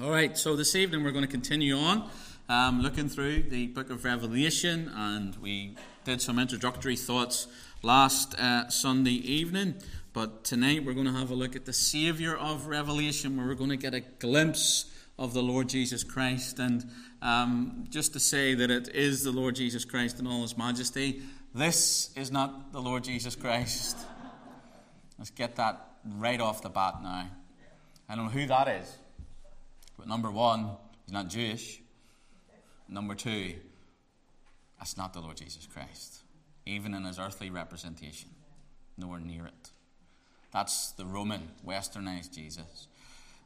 All right, so this evening we're going to continue on um, looking through the book of Revelation, and we did some introductory thoughts last uh, Sunday evening. But tonight we're going to have a look at the Savior of Revelation, where we're going to get a glimpse of the Lord Jesus Christ. And um, just to say that it is the Lord Jesus Christ in all his majesty, this is not the Lord Jesus Christ. Let's get that right off the bat now. I don't know who that is. But number one, he's not Jewish. Number two, that's not the Lord Jesus Christ, even in his earthly representation. Nowhere near it. That's the Roman, westernized Jesus.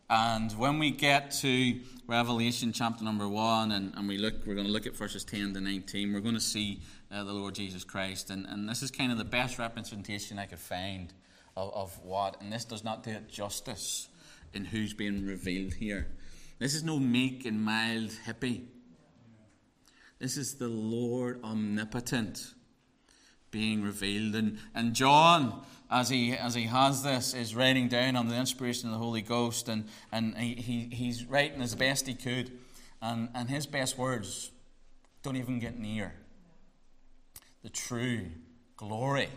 And when we get to Revelation chapter number one, and, and we look, we're going to look at verses 10 to 19, we're going to see uh, the Lord Jesus Christ. And, and this is kind of the best representation I could find of, of what, and this does not do it justice in who's being revealed here. This is no meek and mild hippie. This is the Lord omnipotent being revealed. And, and John, as he, as he has this, is writing down on the inspiration of the Holy Ghost, and, and he, he, he's writing as best he could. And, and his best words don't even get near the true glory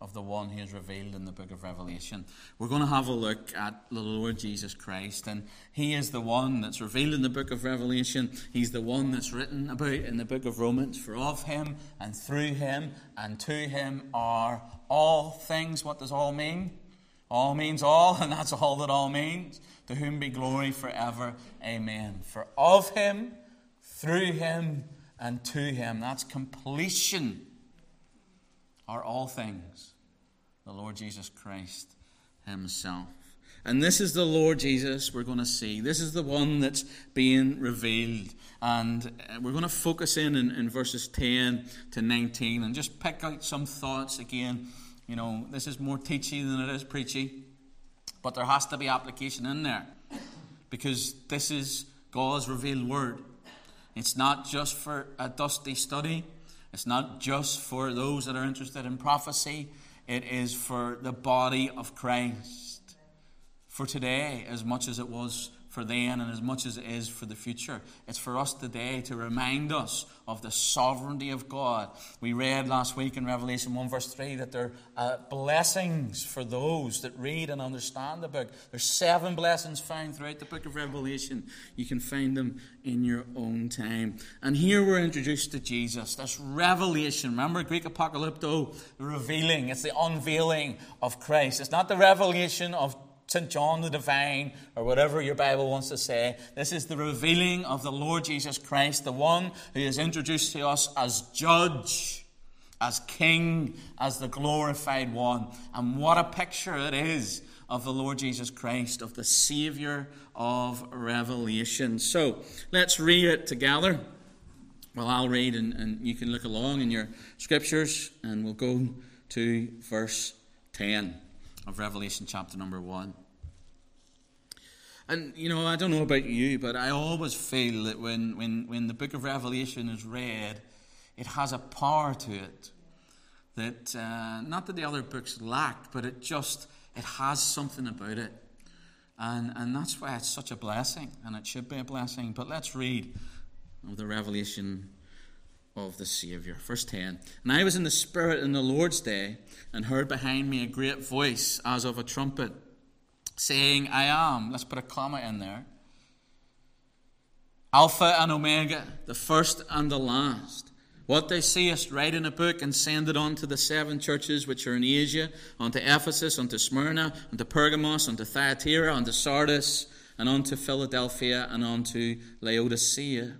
of the one He is revealed in the book of Revelation. We're going to have a look at the Lord Jesus Christ, and He is the one that's revealed in the book of Revelation. He's the one that's written about in the book of Romans. For of Him, and through Him, and to Him are all things. What does all mean? All means all, and that's all that all means. To whom be glory forever. Amen. For of Him, through Him, and to Him. That's completion are all things the Lord Jesus Christ Himself. And this is the Lord Jesus we're going to see. This is the one that's being revealed. And uh, we're going to focus in, in in, verses 10 to 19 and just pick out some thoughts again. You know, this is more teachy than it is preachy, but there has to be application in there because this is God's revealed word. It's not just for a dusty study, it's not just for those that are interested in prophecy, it is for the body of Christ. For today, as much as it was for then and as much as it is for the future. It's for us today to remind us of the sovereignty of God. We read last week in Revelation 1, verse 3, that there are blessings for those that read and understand the book. There's seven blessings found throughout the book of Revelation. You can find them in your own time. And here we're introduced to Jesus, this revelation. Remember Greek apocalypto, revealing, it's the unveiling of Christ. It's not the revelation of St. John the Divine, or whatever your Bible wants to say. This is the revealing of the Lord Jesus Christ, the one who is introduced to us as judge, as king, as the glorified one. And what a picture it is of the Lord Jesus Christ, of the Savior of Revelation. So let's read it together. Well, I'll read and, and you can look along in your scriptures, and we'll go to verse 10 of Revelation chapter number 1. And, you know, I don't know about you, but I always feel that when, when, when the book of Revelation is read, it has a power to it that, uh, not that the other books lack, but it just, it has something about it. And, and that's why it's such a blessing, and it should be a blessing. But let's read of the Revelation of the Saviour. Verse 10 And I was in the Spirit in the Lord's day, and heard behind me a great voice as of a trumpet, saying, I am. Let's put a comma in there. Alpha and Omega, the first and the last. What thou seest, write in a book and send it on to the seven churches which are in Asia, unto Ephesus, unto Smyrna, unto Pergamos, unto Thyatira, unto Sardis, and unto Philadelphia, and unto Laodicea.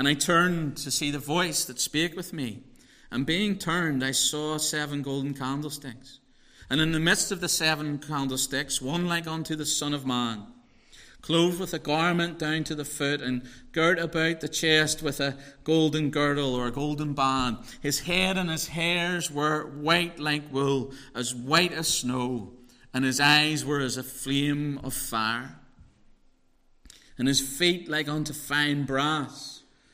And I turned to see the voice that spake with me. And being turned, I saw seven golden candlesticks. And in the midst of the seven candlesticks, one like unto the Son of Man, clothed with a garment down to the foot, and girt about the chest with a golden girdle or a golden band. His head and his hairs were white like wool, as white as snow, and his eyes were as a flame of fire. And his feet like unto fine brass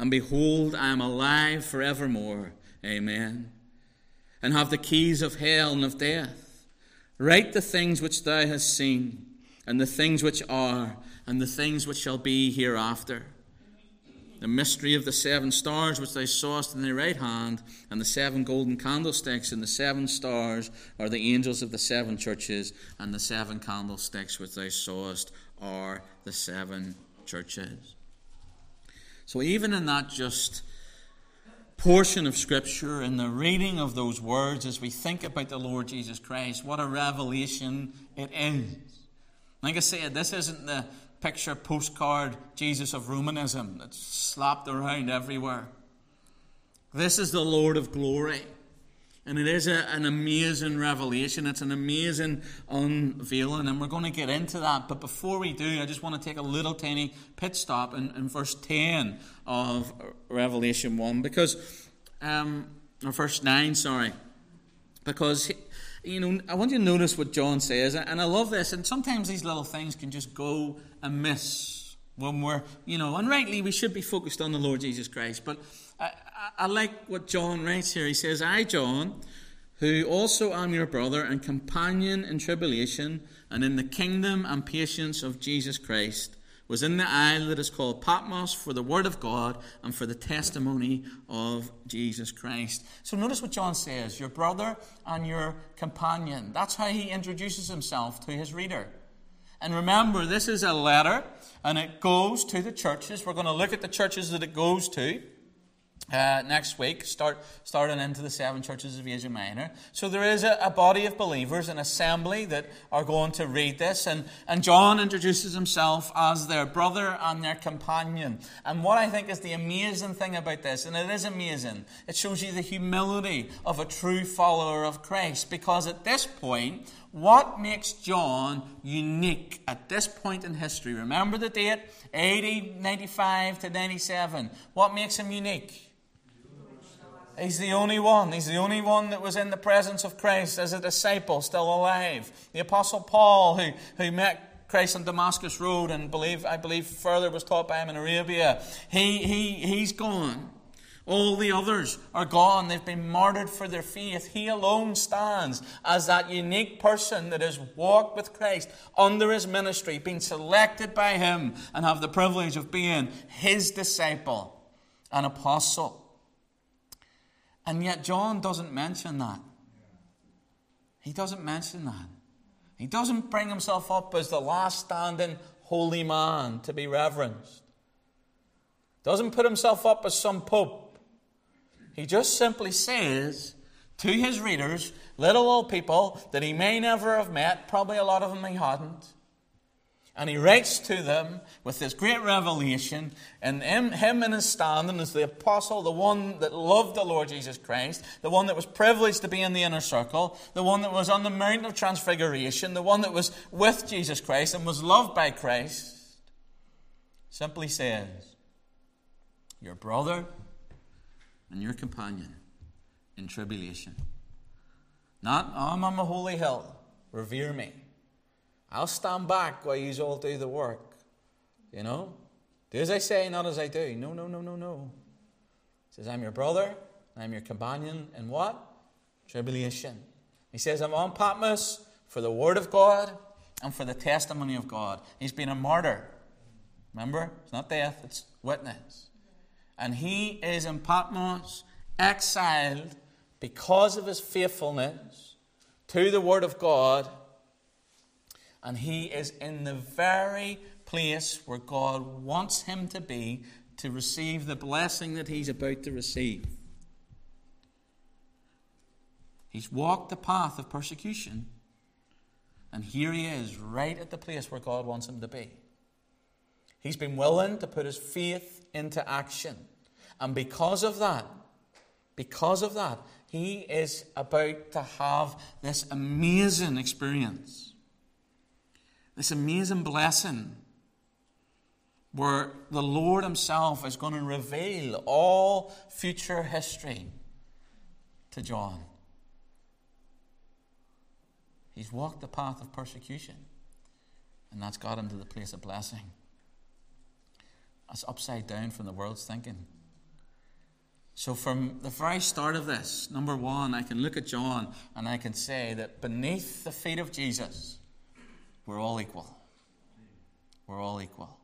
And behold, I am alive forevermore. Amen. And have the keys of hell and of death. Write the things which thou hast seen and the things which are, and the things which shall be hereafter. The mystery of the seven stars which thou sawest in thy right hand, and the seven golden candlesticks, and the seven stars are the angels of the seven churches, and the seven candlesticks which thou sawest are the seven churches. So, even in that just portion of Scripture, in the reading of those words, as we think about the Lord Jesus Christ, what a revelation it is. Like I said, this isn't the picture postcard Jesus of Romanism that's slapped around everywhere. This is the Lord of glory. And it is a, an amazing revelation. It's an amazing unveiling, and we're going to get into that. But before we do, I just want to take a little tiny pit stop in, in verse 10 of Revelation 1, because, um, or verse 9, sorry. Because you know, I want you to notice what John says, and I love this. And sometimes these little things can just go amiss when we're, you know, and rightly we should be focused on the Lord Jesus Christ. But I, I, like what John writes here. He says, I, John, who also am your brother and companion in tribulation and in the kingdom and patience of Jesus Christ was in the isle that is called Patmos for the word of God and for the testimony of Jesus Christ. So notice what John says your brother and your companion. That's how he introduces himself to his reader. And remember, this is a letter and it goes to the churches. We're going to look at the churches that it goes to uh, next week, start starting into the seven churches of Asia Minor. So there is a, a, body of believers, an assembly that are going to read this, and, and John introduces himself as their brother and their companion. And what I think is the amazing thing about this, and it is amazing, it shows you the humility of a true follower of Christ, because at this point, what makes John unique at this point in history? Remember the date? 80, 95 to 97. What makes him unique? He's the only one. He's the only one that was in the presence of Christ as a disciple, still alive. The Apostle Paul, who, who met Christ on Damascus Road and believe, I believe further was taught by him in Arabia, he, he, he's gone. All the others are gone. They've been martyred for their faith. He alone stands as that unique person that has walked with Christ under his ministry, been selected by him, and have the privilege of being his disciple, an apostle. And yet, John doesn't mention that. He doesn't mention that. He doesn't bring himself up as the last standing holy man to be reverenced. Doesn't put himself up as some pope. He just simply says to his readers, little old people that he may never have met, probably a lot of them he hadn't, and he writes to them with this great revelation, and him, him in his standing as the apostle, the one that loved the Lord Jesus Christ, the one that was privileged to be in the inner circle, the one that was on the Mount of Transfiguration, the one that was with Jesus Christ and was loved by Christ, simply says, Your brother and your companion in tribulation. Not, oh, I'm on a holy hill, revere me. I'll stand back while you all do the work. You know? Do as I say, not as I do. No, no, no, no, no. He says, I'm your brother, I'm your companion in what? Tribulation. He says, I'm on Patmos for the word of God and for the testimony of God. He's been a martyr. Remember? It's not death, it's witness. And he is in Patmos, exiled because of his faithfulness to the word of God and he is in the very place where God wants him to be to receive the blessing that he's about to receive. He's walked the path of persecution, and here he is, right at the place where God wants him to be. He's been willing to put his faith into action. And because of that, because of that, he is about to have this amazing experience This amazing blessing where the Lord Himself is going to reveal all future history to John. He's walked the path of persecution, and that's got him to the place of blessing. That's upside down from the world's thinking. So, from the very start of this, number one, I can look at John and I can say that beneath the feet of Jesus, we're all equal. We're all equal.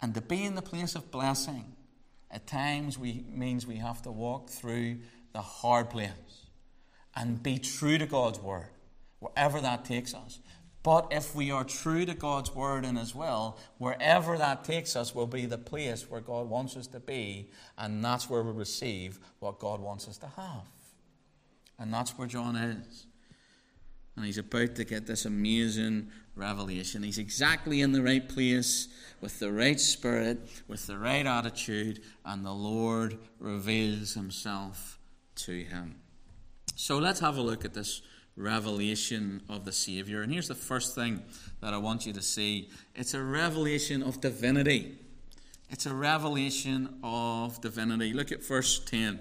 And to be in the place of blessing, at times we, means we have to walk through the hard place and be true to God's word, wherever that takes us. But if we are true to God's word and His will, wherever that takes us will be the place where God wants us to be, and that's where we receive what God wants us to have. And that's where John is. And he's about to get this amazing revelation. He's exactly in the right place, with the right spirit, with the right attitude, and the Lord reveals Himself to him. So let's have a look at this revelation of the Savior. And here's the first thing that I want you to see it's a revelation of divinity. It's a revelation of divinity. Look at verse 10.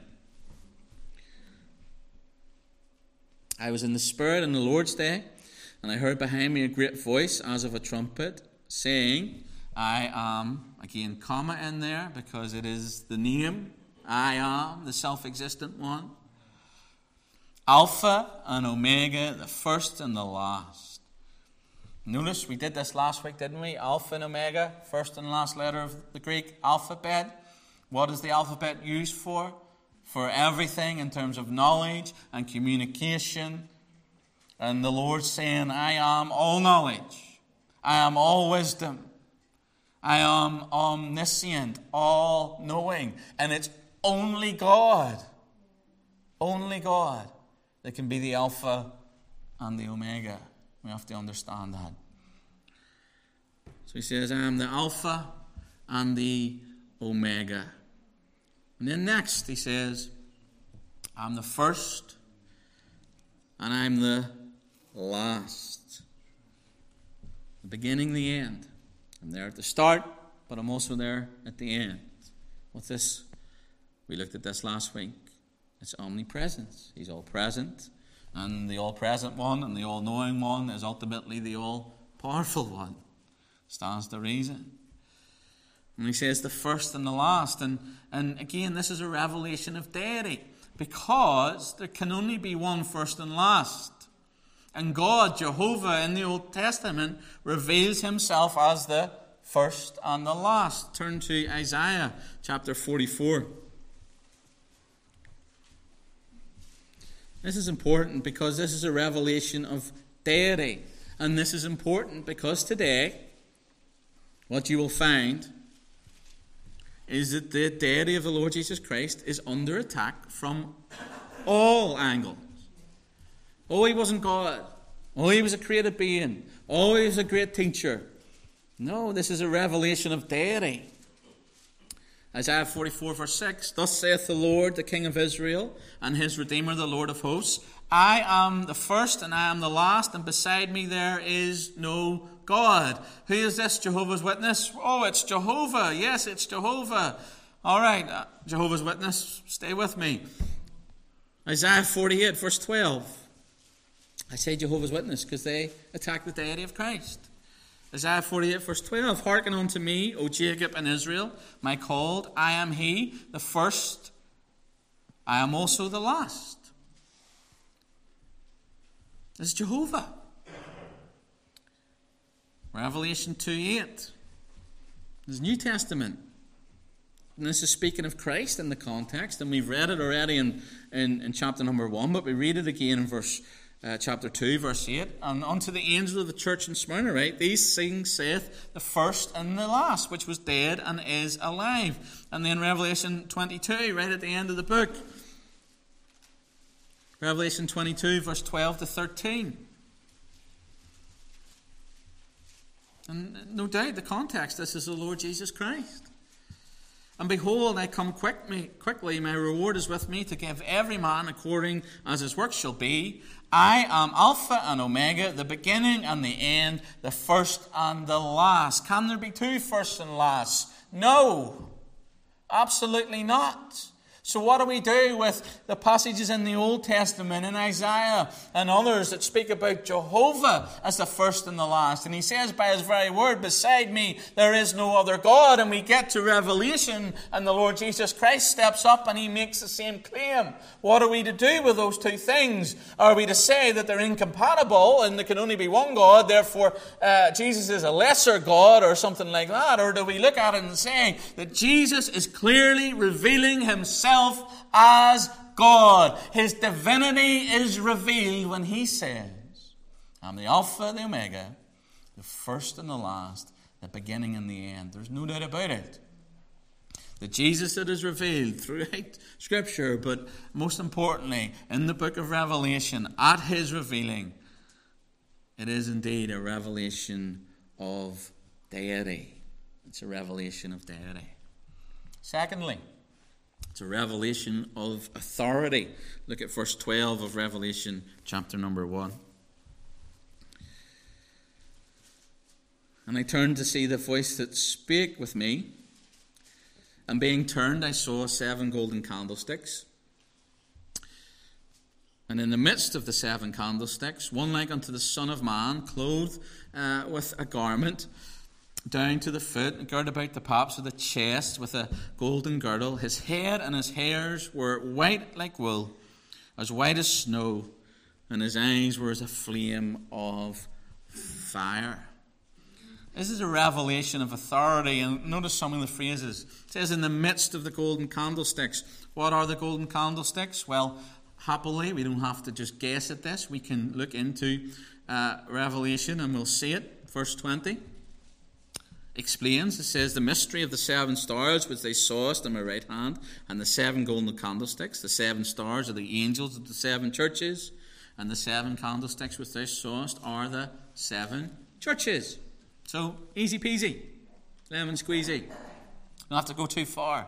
I was in the Spirit on the Lord's day, and I heard behind me a great voice as of a trumpet saying, I am, again, comma in there because it is the name, I am, the self existent one. Alpha and Omega, the first and the last. Notice we did this last week, didn't we? Alpha and Omega, first and last letter of the Greek alphabet. What is the alphabet used for? For everything in terms of knowledge and communication. And the Lord saying, I am all knowledge, I am all wisdom, I am omniscient, all knowing. And it's only God, only God that can be the Alpha and the Omega. We have to understand that. So he says, I am the Alpha and the Omega. And then next he says, I'm the first and I'm the last. The beginning, the end. I'm there at the start, but I'm also there at the end. What's this? We looked at this last week. It's omnipresence. He's all present. And the all present one and the all knowing one is ultimately the all powerful one. Stands to reason. And he says the first and the last. And, and again, this is a revelation of deity because there can only be one first and last. And God, Jehovah, in the Old Testament, reveals himself as the first and the last. Turn to Isaiah chapter 44. This is important because this is a revelation of deity. And this is important because today, what you will find is that the deity of the Lord Jesus Christ is under attack from all angles. Oh, he wasn't God. Oh, he was a created being. Oh, he was a great teacher. No, this is a revelation of deity. Isaiah 44, verse 6 Thus saith the Lord, the King of Israel, and his Redeemer, the Lord of hosts I am the first and I am the last, and beside me there is no God. Who is this Jehovah's Witness? Oh, it's Jehovah. Yes, it's Jehovah. All right, uh, Jehovah's Witness, stay with me. Isaiah 48, verse 12. I say Jehovah's Witness because they attack the deity of Christ. Isaiah 48, verse 12 Hearken unto me, O Jacob and Israel, my called. I am he, the first. I am also the last. Is Jehovah. Revelation 2 8. This is New Testament. And this is speaking of Christ in the context, and we've read it already in, in, in chapter number 1, but we read it again in verse uh, chapter 2, verse 8. And unto the angel of the church in Smyrna, right? These things saith the first and the last, which was dead and is alive. And then Revelation 22, right at the end of the book. Revelation 22, verse 12 to 13. And no doubt the context, this is the Lord Jesus Christ. And behold, I come quick quickly, my reward is with me to give every man according as his work shall be. I am Alpha and Omega, the beginning and the end, the first and the last. Can there be two firsts and lasts? No, absolutely not. So, what do we do with the passages in the Old Testament, in Isaiah and others that speak about Jehovah as the first and the last? And he says by his very word, Beside me there is no other God. And we get to Revelation, and the Lord Jesus Christ steps up and he makes the same claim. What are we to do with those two things? Are we to say that they're incompatible and there can only be one God, therefore uh, Jesus is a lesser God or something like that? Or do we look at it and say that Jesus is clearly revealing himself? Himself as God. His divinity is revealed when he says, I'm the Alpha, the Omega, the first and the last, the beginning and the end. There's no doubt about it. The Jesus that is revealed throughout Scripture, but most importantly, in the book of Revelation, at his revealing, it is indeed a revelation of deity. It's a revelation of deity. Secondly, it's a revelation of authority. Look at verse 12 of Revelation, chapter number 1. And I turned to see the voice that spake with me. And being turned, I saw seven golden candlesticks. And in the midst of the seven candlesticks, one like unto the Son of Man, clothed uh, with a garment down to the foot, and girded about the paps of the chest with a golden girdle. His head and his hairs were white like wool, as white as snow, and his eyes were as a flame of fire. This is a revelation of authority, and notice some of the phrases. It says, In the midst of the golden candlesticks. What are the golden candlesticks? Well, happily, we don't have to just guess at this. We can look into uh, Revelation and we'll see it. Verse 20 explains. It says, The mystery of the seven stars which they sawest in my right hand, and the seven golden candlesticks. The seven stars are the angels of the seven churches, and the seven candlesticks which they sawest are the seven churches. So, easy peasy, lemon squeezy. Don't have to go too far.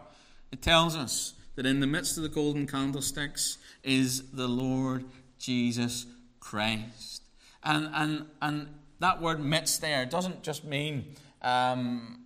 It tells us that in the midst of the golden candlesticks is the Lord Jesus Christ. And, and, and that word midst there doesn't just mean um,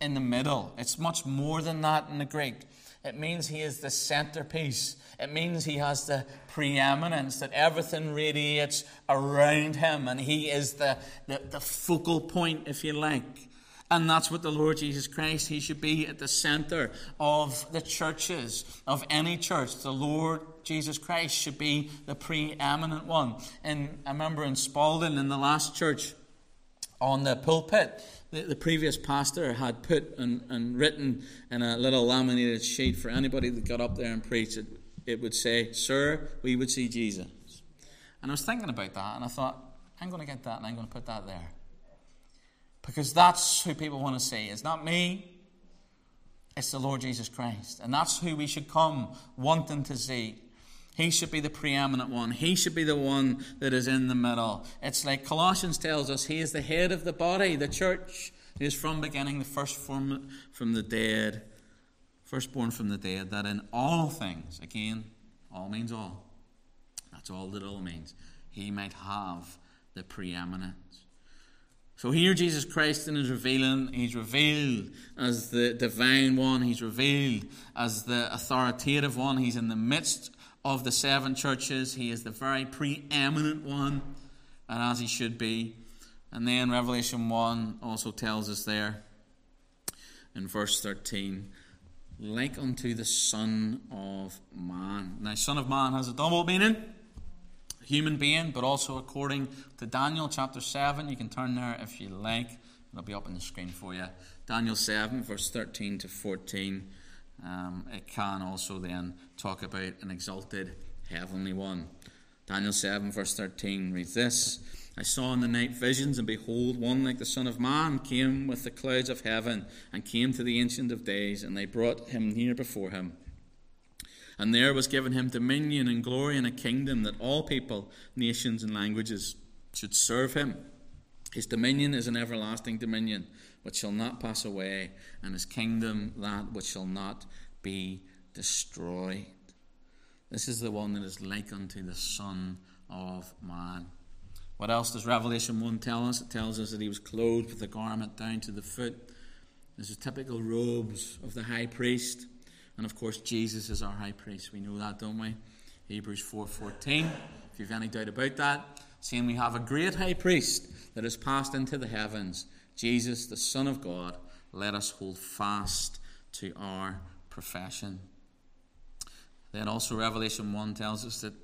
in the middle. It's much more than that in the Greek. It means he is the centerpiece. It means he has the preeminence, that everything radiates around him, and he is the, the, the, focal point, if you like. And that's what the Lord Jesus Christ, he should be at the center of the churches, of any church. The Lord Jesus Christ should be the preeminent one. And I remember in Spalding, in the last church, on the pulpit, the, the previous pastor had put and, and written in a little laminated sheet for anybody that got up there and preached it, it would say, Sir, we would see Jesus. And I was thinking about that, and I thought, I'm going to get that and I'm going to put that there. Because that's who people want to see. It's not me, it's the Lord Jesus Christ. And that's who we should come wanting to see. He should be the preeminent one. He should be the one that is in the middle. It's like Colossians tells us he is the head of the body, the church. He is from beginning the first from, from the dead, firstborn from the dead, that in all things, again, all means all. That's all that all means. He might have the preeminence. So here Jesus Christ in his revealing, he's revealed as the divine one, he's revealed as the authoritative one, he's in the midst of the seven churches. He is the very preeminent one, and as he should be. And then Revelation 1 also tells us there in verse 13, like unto the Son of Man. Now, Son of Man has a double meaning human being, but also according to Daniel chapter 7. You can turn there if you like, it'll be up on the screen for you. Daniel 7, verse 13 to 14. Um, it can also then talk about an exalted heavenly one. Daniel 7, verse 13 reads this I saw in the night visions, and behold, one like the Son of Man came with the clouds of heaven, and came to the Ancient of Days, and they brought him near before him. And there was given him dominion and glory and a kingdom that all people, nations, and languages should serve him. His dominion is an everlasting dominion which shall not pass away, and his kingdom that which shall not be destroyed. This is the one that is like unto the Son of Man. What else does Revelation 1 tell us? It tells us that he was clothed with a garment down to the foot. This is typical robes of the high priest. And of course, Jesus is our high priest. We know that, don't we? Hebrews 4.14. If you've any doubt about that, seeing we have a great high priest that has passed into the heavens, Jesus, the Son of God, let us hold fast to our profession. Then also Revelation 1 tells us that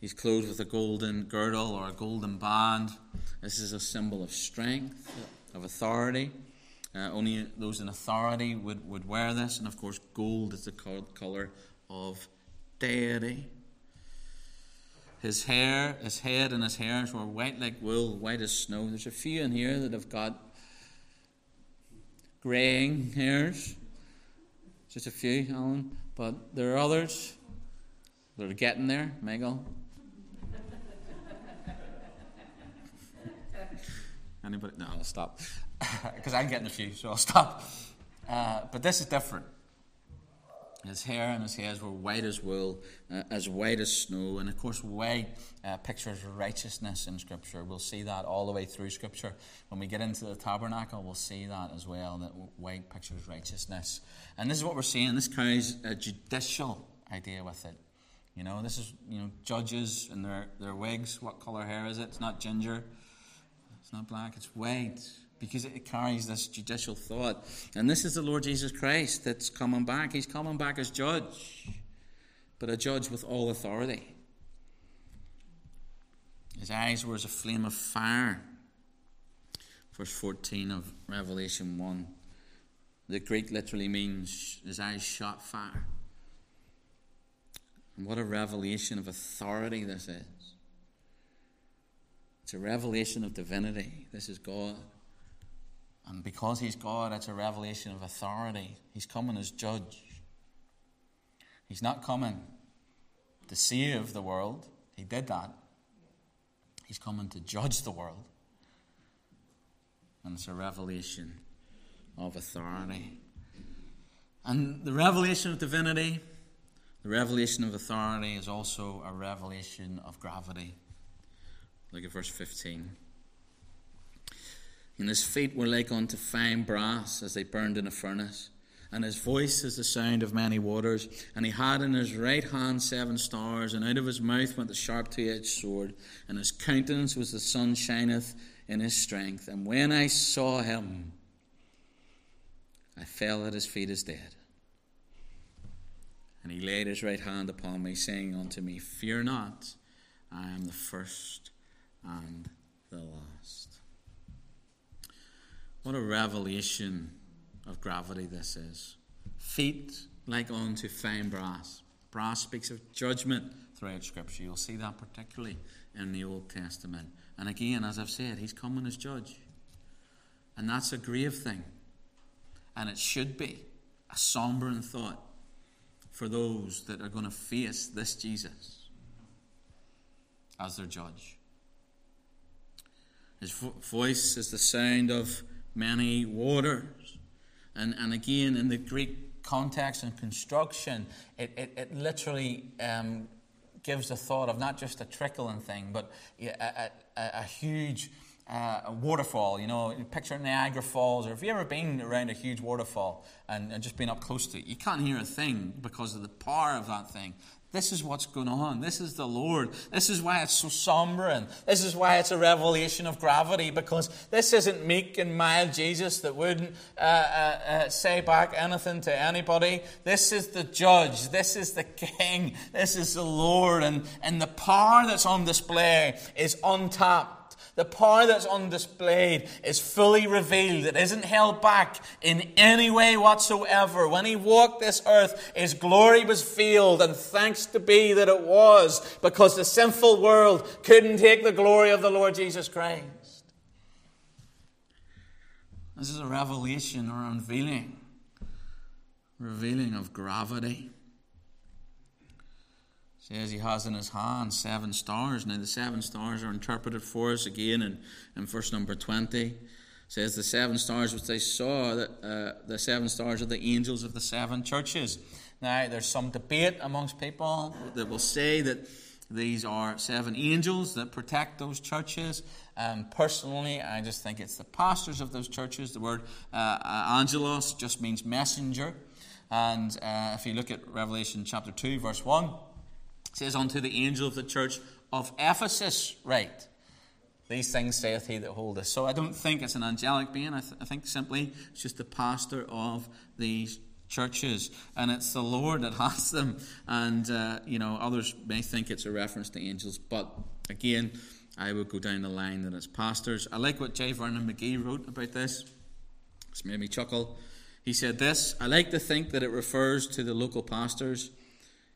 he's clothed with a golden girdle or a golden band. This is a symbol of strength, of authority. Uh, only those in authority would, would wear this. And of course, gold is the color of deity. His hair, his head and his hairs were white like wool, white as snow. There's a few in here that have got greying hairs. Just a few, Alan. But there are others that are getting there. Michael. Anybody? No, I'll stop. Because I'm getting a few, so I'll stop. Uh, but this is different. His hair and his hairs were white as wool, uh, as white as snow. And of course, white uh, pictures righteousness in Scripture. We'll see that all the way through Scripture. When we get into the tabernacle, we'll see that as well, that white pictures righteousness. And this is what we're seeing. This carries a judicial idea with it. You know, this is, you know, judges and their, their wigs. What color hair is it? It's not ginger. It's not black. It's white because it carries this judicial thought. And this is the Lord Jesus Christ that's coming back. He's coming back as judge, but a judge with all authority. His eyes were as a flame of fire. Verse 14 of Revelation 1. The Greek literally means his eyes shot fire. And what a revelation of authority this is. It's a revelation of divinity. This is God. And because he's God, it's a revelation of authority. He's coming as judge. He's not coming to save the world. He did that. He's coming to judge the world. And it's a revelation of authority. And the revelation of divinity, the revelation of authority, is also a revelation of gravity. Look at verse 15. And his feet were like unto fine brass as they burned in a furnace. And his voice is the sound of many waters. And he had in his right hand seven stars, and out of his mouth went the sharp two edged sword. And his countenance was the sun shineth in his strength. And when I saw him, I fell at his feet as dead. And he laid his right hand upon me, saying unto me, Fear not, I am the first and the last. What a revelation of gravity this is. Feet like unto fine brass. Brass speaks of judgment throughout Scripture. You'll see that particularly in the Old Testament. And again, as I've said, he's coming as judge. And that's a grave thing. And it should be a sombering thought for those that are going to face this Jesus as their judge. His vo- voice is the sound of many waters. And, and again, in the Greek context and construction, it, it, it literally um, gives the thought of not just a trickling thing, but a, a, a huge uh, a waterfall. You know, picture Niagara Falls, or have you ever been around a huge waterfall and, and just been up close to it? You can't hear a thing because of the power of that thing. This is what's going on. This is the Lord. This is why it's so somber, and this is why it's a revelation of gravity, because this isn't meek and mild Jesus that wouldn't uh, uh, uh, say back anything to anybody. This is the judge. This is the king. This is the Lord, and, and the power that's on display is untapped. The power that's on display is fully revealed. It isn't held back in any way whatsoever. When he walked this earth, his glory was veiled, and thanks to be that it was, because the sinful world couldn't take the glory of the Lord Jesus Christ. This is a revelation or unveiling, revealing of gravity says he has in his hand seven stars. Now, the seven stars are interpreted for us again in, in verse number 20. It says the seven stars which they saw, that, uh, the seven stars are the angels of the seven churches. Now, there's some debate amongst people that will say that these are seven angels that protect those churches. Um, personally, I just think it's the pastors of those churches. The word uh, angelos just means messenger. And uh, if you look at Revelation chapter 2, verse 1, it says, Unto the angel of the church of Ephesus, write. These things saith he that holdeth. So I don't think it's an angelic being. I, th- I think simply it's just the pastor of these churches, and it's the Lord that has them. And uh, you know, others may think it's a reference to angels, but again, I would go down the line that it's pastors. I like what J. Vernon McGee wrote about this. It's made me chuckle. He said this I like to think that it refers to the local pastors.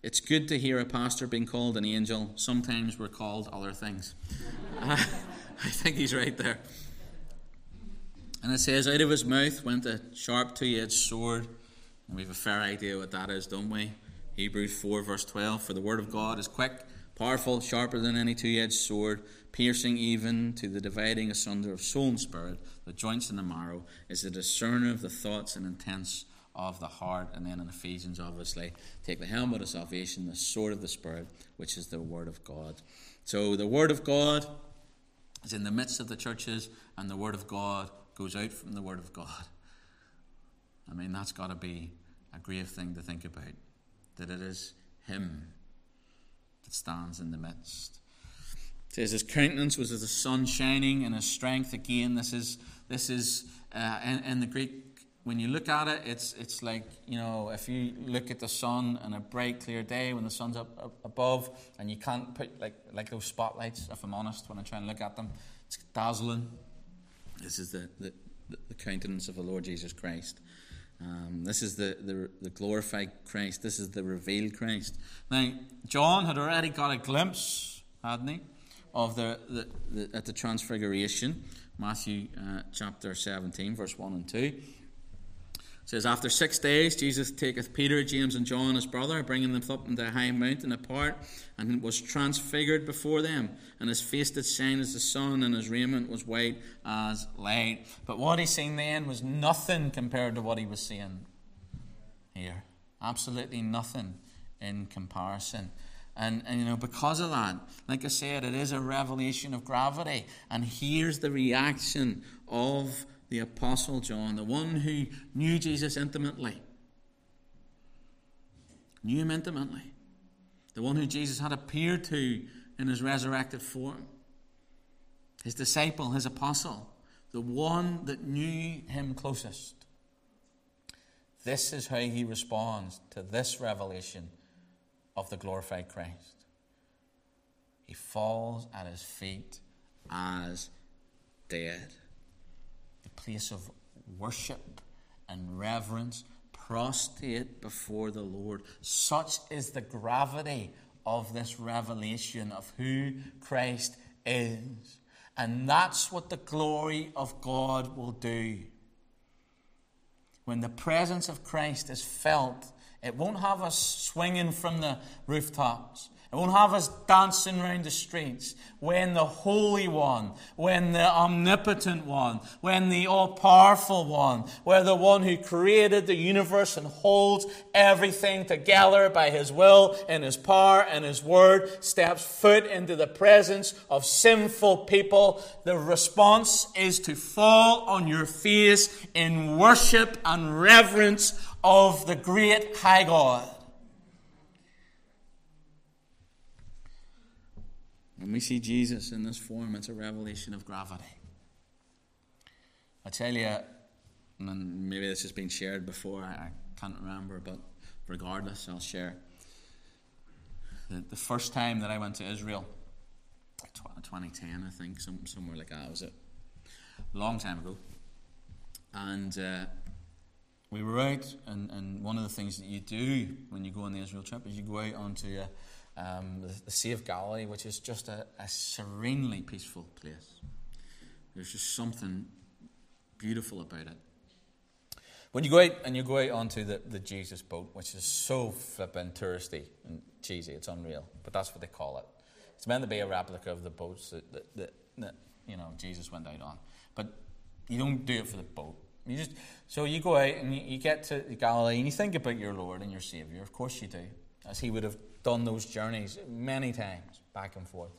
It's good to hear a pastor being called an angel. Sometimes we're called other things. I think he's right there. And it says, Out of his mouth went a sharp two edged sword. And we have a fair idea what that is, don't we? Hebrews 4, verse 12 For the word of God is quick, powerful, sharper than any two edged sword, piercing even to the dividing asunder of soul and spirit, the joints and the marrow, is a discerner of the thoughts and intents of the heart. And then in Ephesians, obviously, take the helmet of salvation, the sword of the Spirit, which is the Word of God. So the Word of God is in the midst of the churches, and the Word of God goes out from the Word of God. I mean, that's got to be a grave thing to think about. That it is Him that stands in the midst. It says his countenance was as the sun shining, and his strength. Again, this is this is uh, in, in the Greek when you look at it, it's, it's like, you know, if you look at the sun on a bright, clear day when the sun's up, up above and you can't put, like, like those spotlights, if I'm honest, when I try and look at them, it's dazzling. This is the, the, the countenance of the Lord Jesus Christ. Um, this is the, the, the, glorified Christ. This is the revealed Christ. Now, John had already got a glimpse, hadn't he, of the, the, the at the Transfiguration, Matthew uh, chapter 17, verse 1 and 2 says, After six days, Jesus taketh Peter, James, and John, his brother, bringing them up into a high mountain apart, and was transfigured before them. And his face did shine as the sun, and his raiment was white as light. But what he seen then was nothing compared to what he was seeing here. Absolutely nothing in comparison. And, and, you know, because of that, like I said, it is a revelation of gravity. And here's the reaction of the Apostle John, the one who knew Jesus intimately, knew him intimately, the one who Jesus had appeared to in his resurrected form, his disciple, his apostle, the one that knew him closest. This is how he responds to this revelation of the glorified Christ. He falls at his feet as dead place of worship and reverence, prostrate before the Lord. Such is the gravity of this revelation of who Christ is. And that's what the glory of God will do. When the presence of Christ is felt, it won't have us swinging from the rooftops. It won't have us dancing around the streets when the Holy One, when the Omnipotent One, when the All Powerful One, where the one who created the universe and holds everything together by His will and His power and His word steps foot into the presence of sinful people, the response is to fall on your face in worship and reverence of the great high God. When we see Jesus in this form, it's a revelation of gravity. I tell you, and maybe this has been shared before, I, can't remember, but regardless, I'll share. The, the first time that I went to Israel, 2010, I think, some, somewhere like that, was it? A long time ago. And uh, we were out, and, and one of the things that you do when you go on the Israel trip is you go out onto a um, the, Sea of Galilee, which is just a, a serenely peaceful place. There's just something beautiful about it. When you go out and you go out onto the, the Jesus boat, which is so flippin' touristy and cheesy, it's unreal, but that's what they call it. It's meant to be a replica of the boats that, that, that, that you know Jesus went out on. But You don't do it for the boat. You just so you go out and you, get to Galilee and you think about your Lord and your Savior. Of course you do, as He would have done those journeys many times back and forth.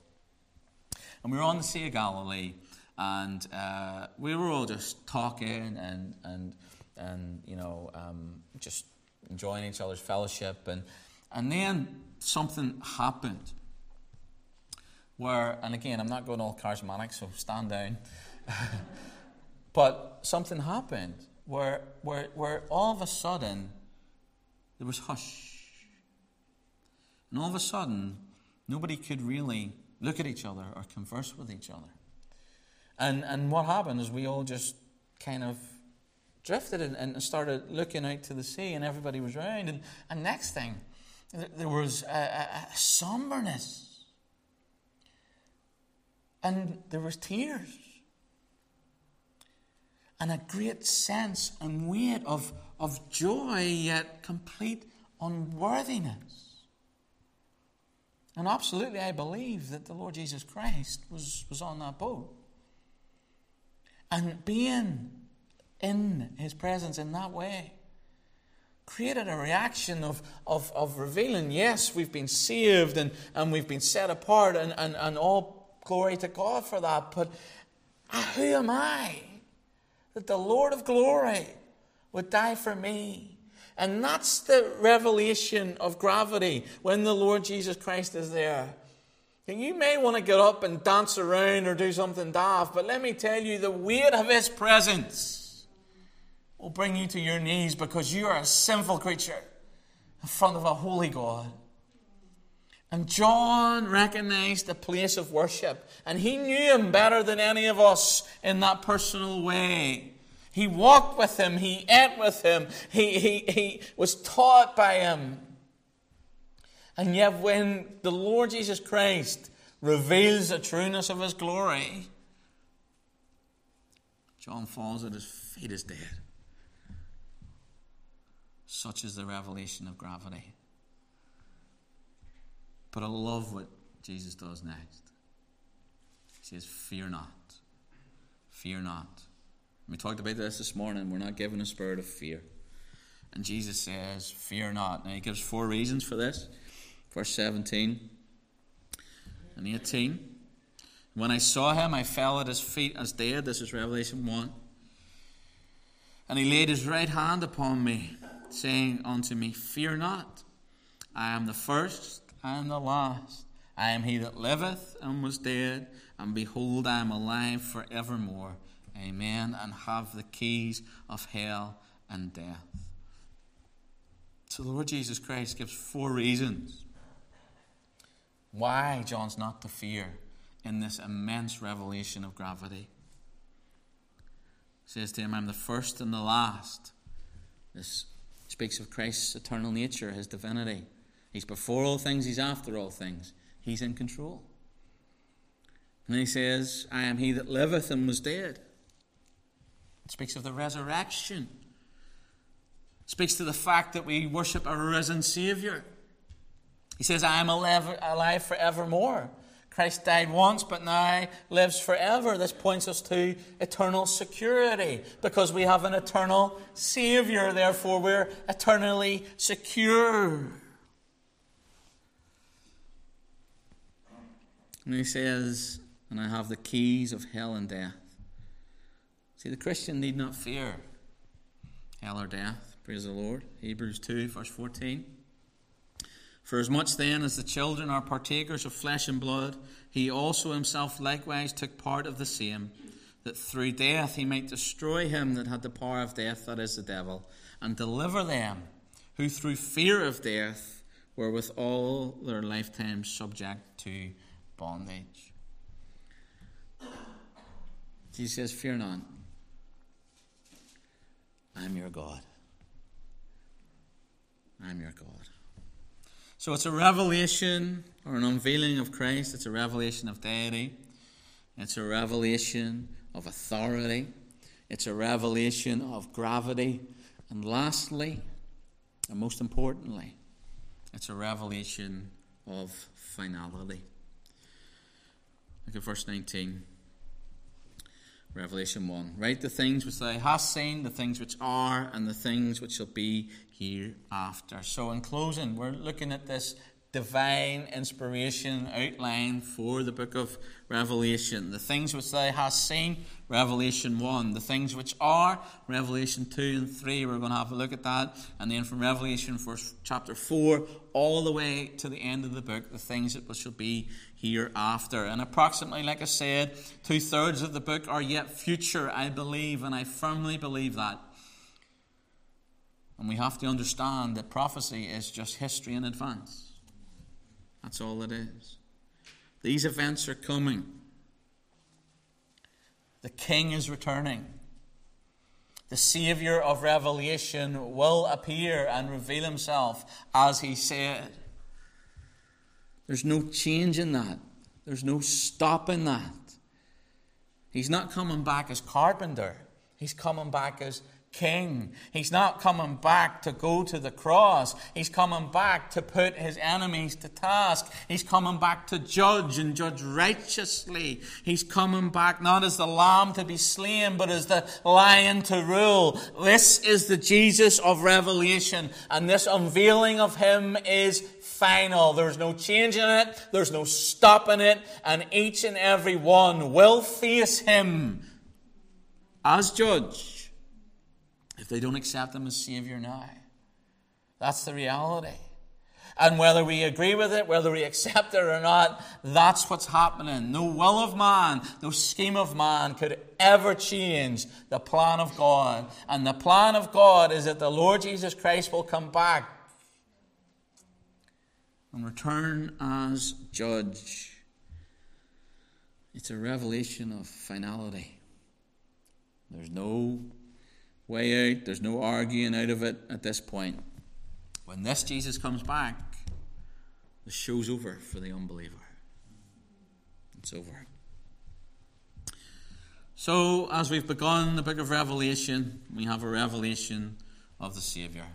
And we were on the Sea of Galilee, and uh, we were all just talking and and and you know um, just enjoying each other's fellowship, and and then something happened where, and again, I'm not going all charismatic, so stand down. but something happened where, where, where all of a sudden there was hush. And all of a sudden, nobody could really look at each other or converse with each other. And, and what happened is we all just kind of drifted and, and started looking out to the sea, and everybody was around. And, and next thing, there was a, a, a somberness and there was tears. And a great sense and weight of, of joy, yet complete unworthiness. And absolutely, I believe that the Lord Jesus Christ was, was on that boat. And being in his presence in that way created a reaction of, of, of revealing, yes, we've been saved and, and we've been set apart, and, and, and all Glory to God for that. But uh, who am I that the Lord of glory would die for me? And that's the revelation of gravity when the Lord Jesus Christ is there. And you may want to get up and dance around or do something daft, but let me tell you, the weight of His presence will bring you to your knees because you are a sinful creature in front of a holy God. And John recognized the place of worship, and he knew him better than any of us in that personal way. He walked with him, he ate with him, he, he, he was taught by him. And yet, when the Lord Jesus Christ reveals the trueness of his glory, John falls at his feet as dead. Such is the revelation of gravity. But I love what Jesus does next. He says, Fear not. Fear not. We talked about this this morning. We're not given a spirit of fear. And Jesus says, Fear not. Now, he gives four reasons for this. Verse 17 and 18. When I saw him, I fell at his feet as dead. This is Revelation 1. And he laid his right hand upon me, saying unto me, Fear not. I am the first Am the last. I am he that liveth and was dead, and behold, I am alive for evermore. Amen. And have the keys of hell and death. So the Lord Jesus Christ gives four reasons why John's not to fear in this immense revelation of gravity. He says to him, I'm the first and the last. This speaks of Christ's eternal nature, his divinity. He's before all things, he's after all things. He's in control. And he says, I am he that liveth and was dead. It speaks of the resurrection. It speaks to the fact that we worship a risen Savior. He says, I am alive, alive forevermore. Christ died once, but now lives forever. This points us to eternal security because we have an eternal Savior. Therefore, we're eternally secure. And he says, And I have the keys of hell and death. See, the Christian need not fear hell or death. Praise the Lord. Hebrews 2, verse 14. For as much then as the children are partakers of flesh and blood, he also himself likewise took part of the same, that through death he might destroy him that had the power of death, that is the devil, and deliver them who through fear of death were with all their lifetime subject to bondage. Jesus says, Fear not. I'm your God. I'm your God. So it's a revelation or an unveiling of Christ. It's a revelation of deity. It's a revelation of authority. It's a revelation of gravity. And lastly, and most importantly, it's a revelation of finality. Look at verse 19. Revelation 1. Write the things which thou hast seen, the things which are, and the things which shall be hereafter. So, in closing, we're looking at this divine inspiration outline for the book of Revelation. The things which thou hast seen, Revelation 1. The things which are, Revelation 2 and 3. We're going to have a look at that. And then from Revelation for chapter 4 all the way to the end of the book, the things that shall be hereafter. And approximately, like I said, two thirds of the book are yet future, I believe, and I firmly believe that. And we have to understand that prophecy is just history in advance. That's all it is. These events are coming. The king is returning. The Savior of Revelation will appear and reveal himself as he said. There's no change in that, there's no stopping that. He's not coming back as carpenter, he's coming back as king. He's not coming back to go to the cross. He's coming back to put his enemies to task. He's coming back to judge and judge righteously. He's coming back not as the lamb to be slain, but as the lion to rule. This is the Jesus of Revelation, and this unveiling of him is final. There's no changing it, there's no stopping it, and each and every one will face him as judge if they don't accept Him as Savior now. That's the reality. And whether we agree with it, whether we accept it or not, that's what's happening. No will of man, no scheme of man could ever change the plan of God. And the plan of God is that the Lord Jesus Christ will come back and return as judge. It's a revelation of finality. There's no way out. There's no arguing out of it at this point. When this Jesus comes back, the show's over for the unbeliever. It's over. So, as we've begun the book of Revelation, we have a revelation of the Savior.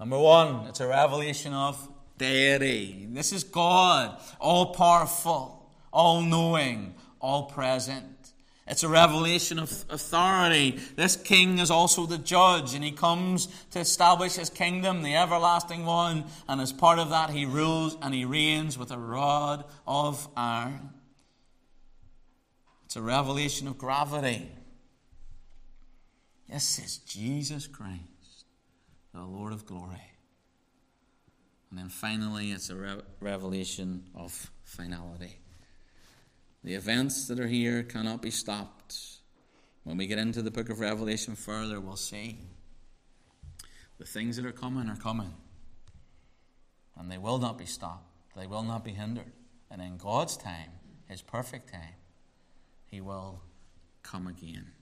Number one, it's a revelation of deity. This is God, all powerful, all knowing, all present. It's a revelation of authority. This king is also the judge, and he comes to establish his kingdom, the everlasting one, and as part of that, he rules and he reigns with a rod of iron. It's a revelation of gravity. This is Jesus Christ, the Lord of glory. And then finally, it's a re- revelation of finality. The events that are here cannot be stopped. When we get into the book of Revelation further, we'll see. The things that are coming are coming. And they will not be stopped, they will not be hindered. And in God's time, His perfect time, He will come again.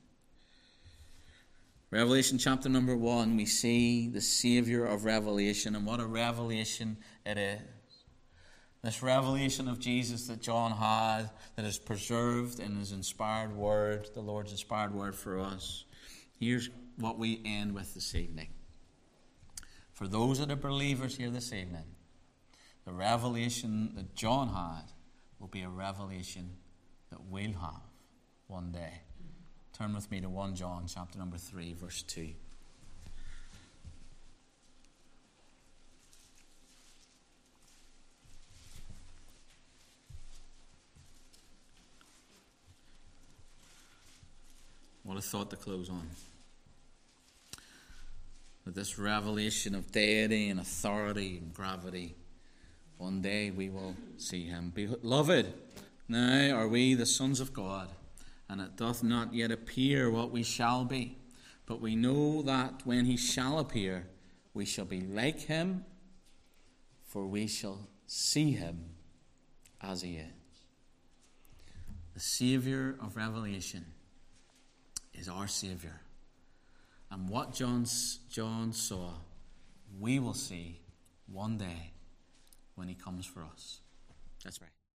Revelation chapter number one, we see the Savior of Revelation, and what a revelation it is. This revelation of Jesus that John had, that is preserved in his inspired word, the Lord's inspired word for us. Here's what we end with this evening. For those that are believers here this evening, the revelation that John had will be a revelation that we'll have one day. Turn with me to 1 John chapter number 3, verse 2. What a thought to close on. With this revelation of deity and authority and gravity, one day we will see him. Beloved, now are we the sons of God, and it doth not yet appear what we shall be. But we know that when he shall appear, we shall be like him, for we shall see him as he is. The Saviour of Revelation is our Savior. And what John's, John saw, we will see one day when he comes for us. Let's pray.